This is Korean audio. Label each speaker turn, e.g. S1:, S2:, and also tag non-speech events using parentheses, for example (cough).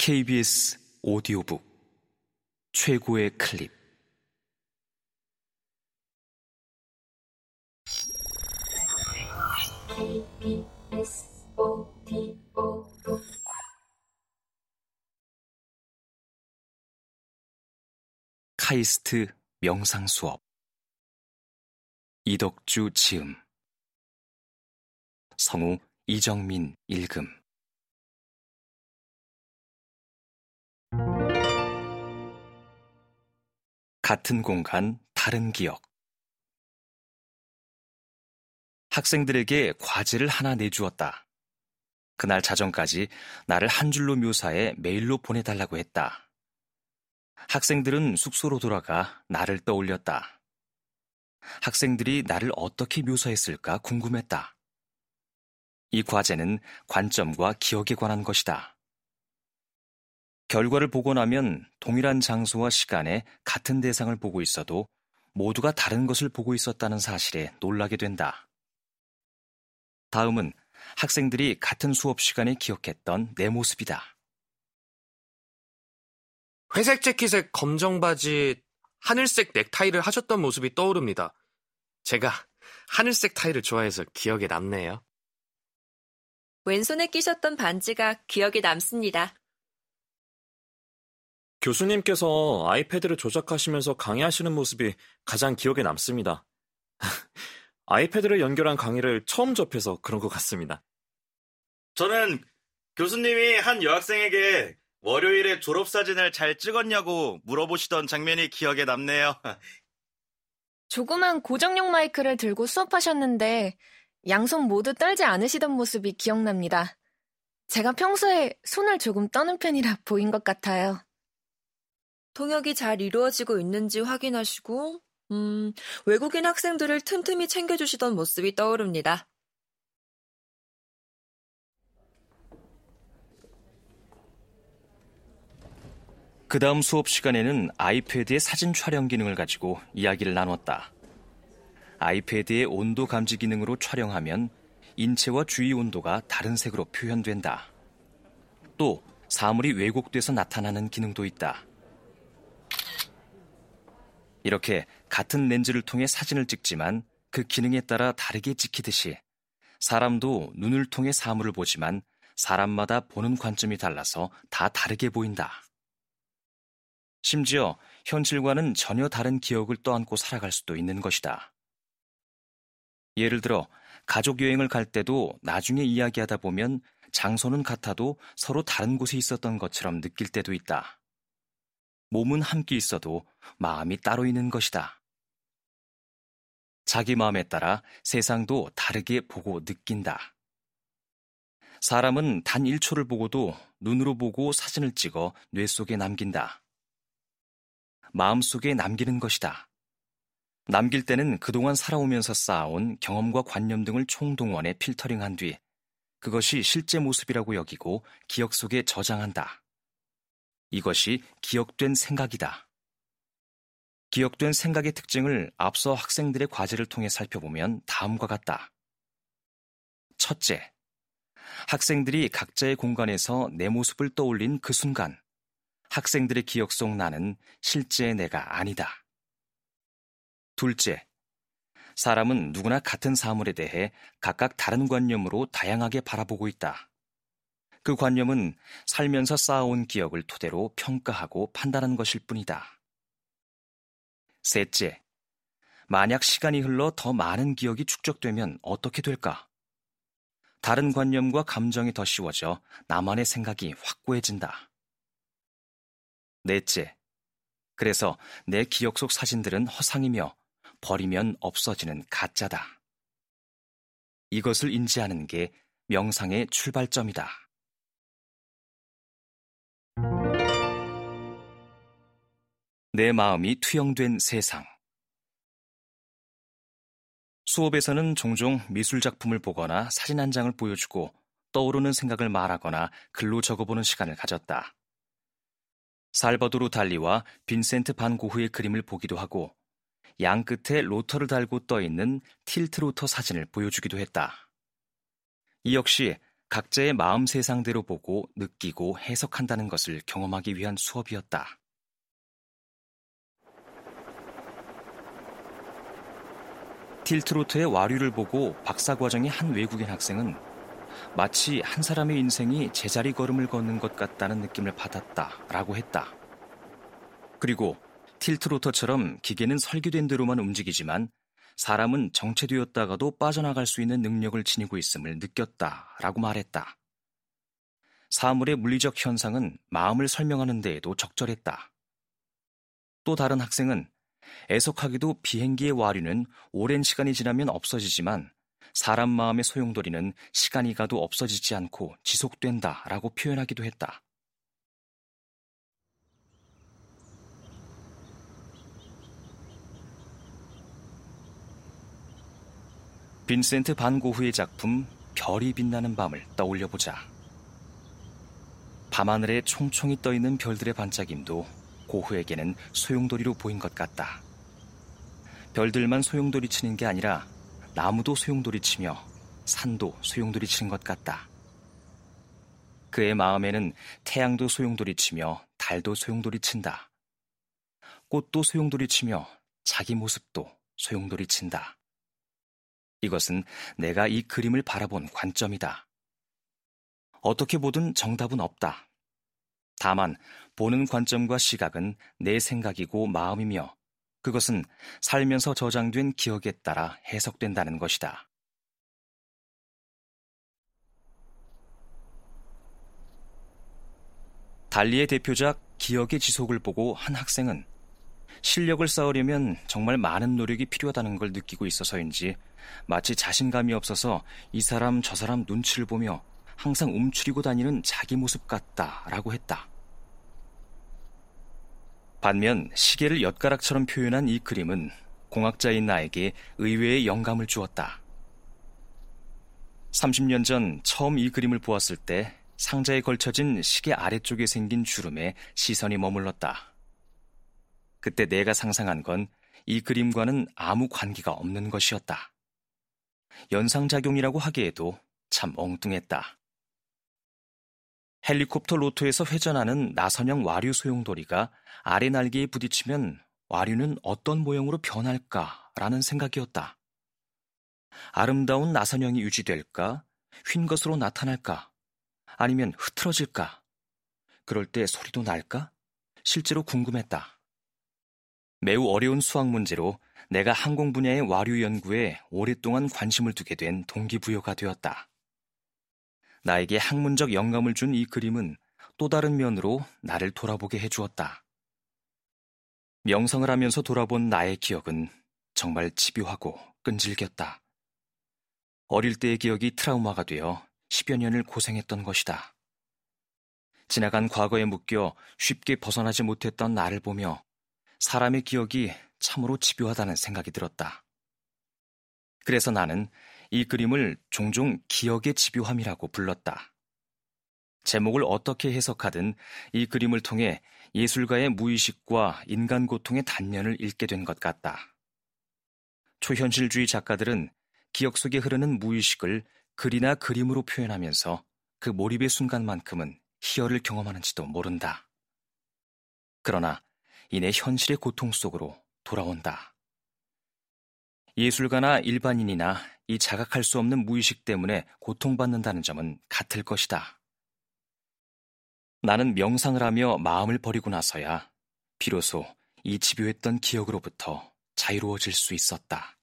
S1: KBS 오디오북 최고의 클립.
S2: KBS 오디오북.
S1: 카이스트 명상 수업. 이덕주 지음. 성우 이정민 읽음 같은 공간 다른 기억 학생들에게 과제를 하나 내주었다. 그날 자정까지 나를 한 줄로 묘사해 메일로 보내달라고 했다. 학생들은 숙소로 돌아가 나를 떠올렸다. 학생들이 나를 어떻게 묘사했을까 궁금했다. 이 과제는 관점과 기억에 관한 것이다. 결과를 보고 나면 동일한 장소와 시간에 같은 대상을 보고 있어도 모두가 다른 것을 보고 있었다는 사실에 놀라게 된다. 다음은 학생들이 같은 수업 시간에 기억했던 내 모습이다.
S3: 회색 재킷에 검정 바지, 하늘색 넥타이를 하셨던 모습이 떠오릅니다. 제가 하늘색 타이를 좋아해서 기억에 남네요.
S4: 왼손에 끼셨던 반지가 기억에 남습니다.
S5: 교수님께서 아이패드를 조작하시면서 강의하시는 모습이 가장 기억에 남습니다. (laughs) 아이패드를 연결한 강의를 처음 접해서 그런 것 같습니다.
S6: 저는 교수님이 한 여학생에게 월요일에 졸업사진을 잘 찍었냐고 물어보시던 장면이 기억에 남네요. (laughs)
S7: 조그만 고정용 마이크를 들고 수업하셨는데 양손 모두 떨지 않으시던 모습이 기억납니다. 제가 평소에 손을 조금 떠는 편이라 보인 것 같아요.
S4: 통역이 잘 이루어지고 있는지 확인하시고, 음, 외국인 학생들을 틈틈이 챙겨주시던 모습이 떠오릅니다.
S1: 그 다음 수업 시간에는 아이패드의 사진 촬영 기능을 가지고 이야기를 나눴다. 아이패드의 온도 감지 기능으로 촬영하면 인체와 주위 온도가 다른 색으로 표현된다. 또 사물이 왜곡돼서 나타나는 기능도 있다. 이렇게 같은 렌즈를 통해 사진을 찍지만 그 기능에 따라 다르게 찍히듯이 사람도 눈을 통해 사물을 보지만 사람마다 보는 관점이 달라서 다 다르게 보인다. 심지어 현실과는 전혀 다른 기억을 떠안고 살아갈 수도 있는 것이다. 예를 들어 가족 여행을 갈 때도 나중에 이야기하다 보면 장소는 같아도 서로 다른 곳에 있었던 것처럼 느낄 때도 있다. 몸은 함께 있어도 마음이 따로 있는 것이다. 자기 마음에 따라 세상도 다르게 보고 느낀다. 사람은 단 1초를 보고도 눈으로 보고 사진을 찍어 뇌 속에 남긴다. 마음 속에 남기는 것이다. 남길 때는 그동안 살아오면서 쌓아온 경험과 관념 등을 총동원해 필터링한 뒤 그것이 실제 모습이라고 여기고 기억 속에 저장한다. 이것이 기억된 생각이다. 기억된 생각의 특징을 앞서 학생들의 과제를 통해 살펴보면 다음과 같다. 첫째, 학생들이 각자의 공간에서 내 모습을 떠올린 그 순간, 학생들의 기억 속 나는 실제 내가 아니다. 둘째, 사람은 누구나 같은 사물에 대해 각각 다른 관념으로 다양하게 바라보고 있다. 그 관념은 살면서 쌓아온 기억을 토대로 평가하고 판단하는 것일 뿐이다. 셋째, 만약 시간이 흘러 더 많은 기억이 축적되면 어떻게 될까? 다른 관념과 감정이 더 씌워져 나만의 생각이 확고해진다. 넷째, 그래서 내 기억 속 사진들은 허상이며 버리면 없어지는 가짜다. 이것을 인지하는 게 명상의 출발점이다. 내 마음이 투영된 세상. 수업에서는 종종 미술 작품을 보거나 사진 한 장을 보여주고 떠오르는 생각을 말하거나 글로 적어보는 시간을 가졌다. 살버도르 달리와 빈센트 반 고흐의 그림을 보기도 하고 양 끝에 로터를 달고 떠 있는 틸트 로터 사진을 보여주기도 했다. 이 역시 각자의 마음 세상대로 보고 느끼고 해석한다는 것을 경험하기 위한 수업이었다. 틸트로트의 와류를 보고 박사 과정의 한 외국인 학생은 마치 한 사람의 인생이 제자리 걸음을 걷는 것 같다는 느낌을 받았다라고 했다. 그리고 틸트로터처럼 기계는 설계된 대로만 움직이지만 사람은 정체되었다가도 빠져나갈 수 있는 능력을 지니고 있음을 느꼈다라고 말했다. 사물의 물리적 현상은 마음을 설명하는 데에도 적절했다. 또 다른 학생은 애석하게도 비행기의 와류는 오랜 시간이 지나면 없어지지만 사람 마음의 소용돌이는 시간이 가도 없어지지 않고 지속된다 라고 표현하기도 했다. 빈센트 반 고흐의 작품 별이 빛나는 밤을 떠올려 보자. 밤하늘에 총총히 떠 있는 별들의 반짝임도 고흐에게는 소용돌이로 보인 것 같다. 별들만 소용돌이 치는 게 아니라 나무도 소용돌이 치며 산도 소용돌이 치는 것 같다. 그의 마음에는 태양도 소용돌이 치며 달도 소용돌이 친다. 꽃도 소용돌이 치며 자기 모습도 소용돌이 친다. 이것은 내가 이 그림을 바라본 관점이다. 어떻게 보든 정답은 없다. 다만 보는 관점과 시각은 내 생각이고 마음이며 그것은 살면서 저장된 기억에 따라 해석된다는 것이다. 달리의 대표작 기억의 지속을 보고 한 학생은 실력을 쌓으려면 정말 많은 노력이 필요하다는 걸 느끼고 있어서인지 마치 자신감이 없어서 이 사람 저 사람 눈치를 보며 항상 움츠리고 다니는 자기 모습 같다라고 했다. 반면 시계를 엿가락처럼 표현한 이 그림은 공학자인 나에게 의외의 영감을 주었다. 30년 전 처음 이 그림을 보았을 때 상자에 걸쳐진 시계 아래쪽에 생긴 주름에 시선이 머물렀다. 그때 내가 상상한 건 이 그림과는 아무 관계가 없는 것이었다. 연상작용이라고 하기에도 참 엉뚱했다. 헬리콥터 로토에서 회전하는 나선형 와류 소용돌이가 아래 날개에 부딪히면 와류는 어떤 모형으로 변할까라는 생각이었다. 아름다운 나선형이 유지될까? 휜 것으로 나타날까? 아니면 흐트러질까? 그럴 때 소리도 날까? 실제로 궁금했다. 매우 어려운 수학 문제로 내가 항공 분야의 와류 연구에 오랫동안 관심을 두게 된 동기부여가 되었다. 나에게 학문적 영감을 준 이 그림은 또 다른 면으로 나를 돌아보게 해주었다. 명상을 하면서 돌아본 나의 기억은 정말 집요하고 끈질겼다. 어릴 때의 기억이 트라우마가 되어 10여 년을 고생했던 것이다. 지나간 과거에 묶여 쉽게 벗어나지 못했던 나를 보며 사람의 기억이 참으로 집요하다는 생각이 들었다. 그래서 나는 이 그림을 종종 기억의 집요함이라고 불렀다. 제목을 어떻게 해석하든 이 그림을 통해 예술가의 무의식과 인간 고통의 단면을 읽게 된 것 같다. 초현실주의 작가들은 기억 속에 흐르는 무의식을 글이나 그림으로 표현하면서 그 몰입의 순간만큼은 희열을 경험하는지도 모른다. 그러나 이내 현실의 고통 속으로 돌아온다. 예술가나 일반인이나 이 자각할 수 없는 무의식 때문에 고통받는다는 점은 같을 것이다. 나는 명상을 하며 마음을 버리고 나서야 비로소 이 집요했던 기억으로부터 자유로워질 수 있었다.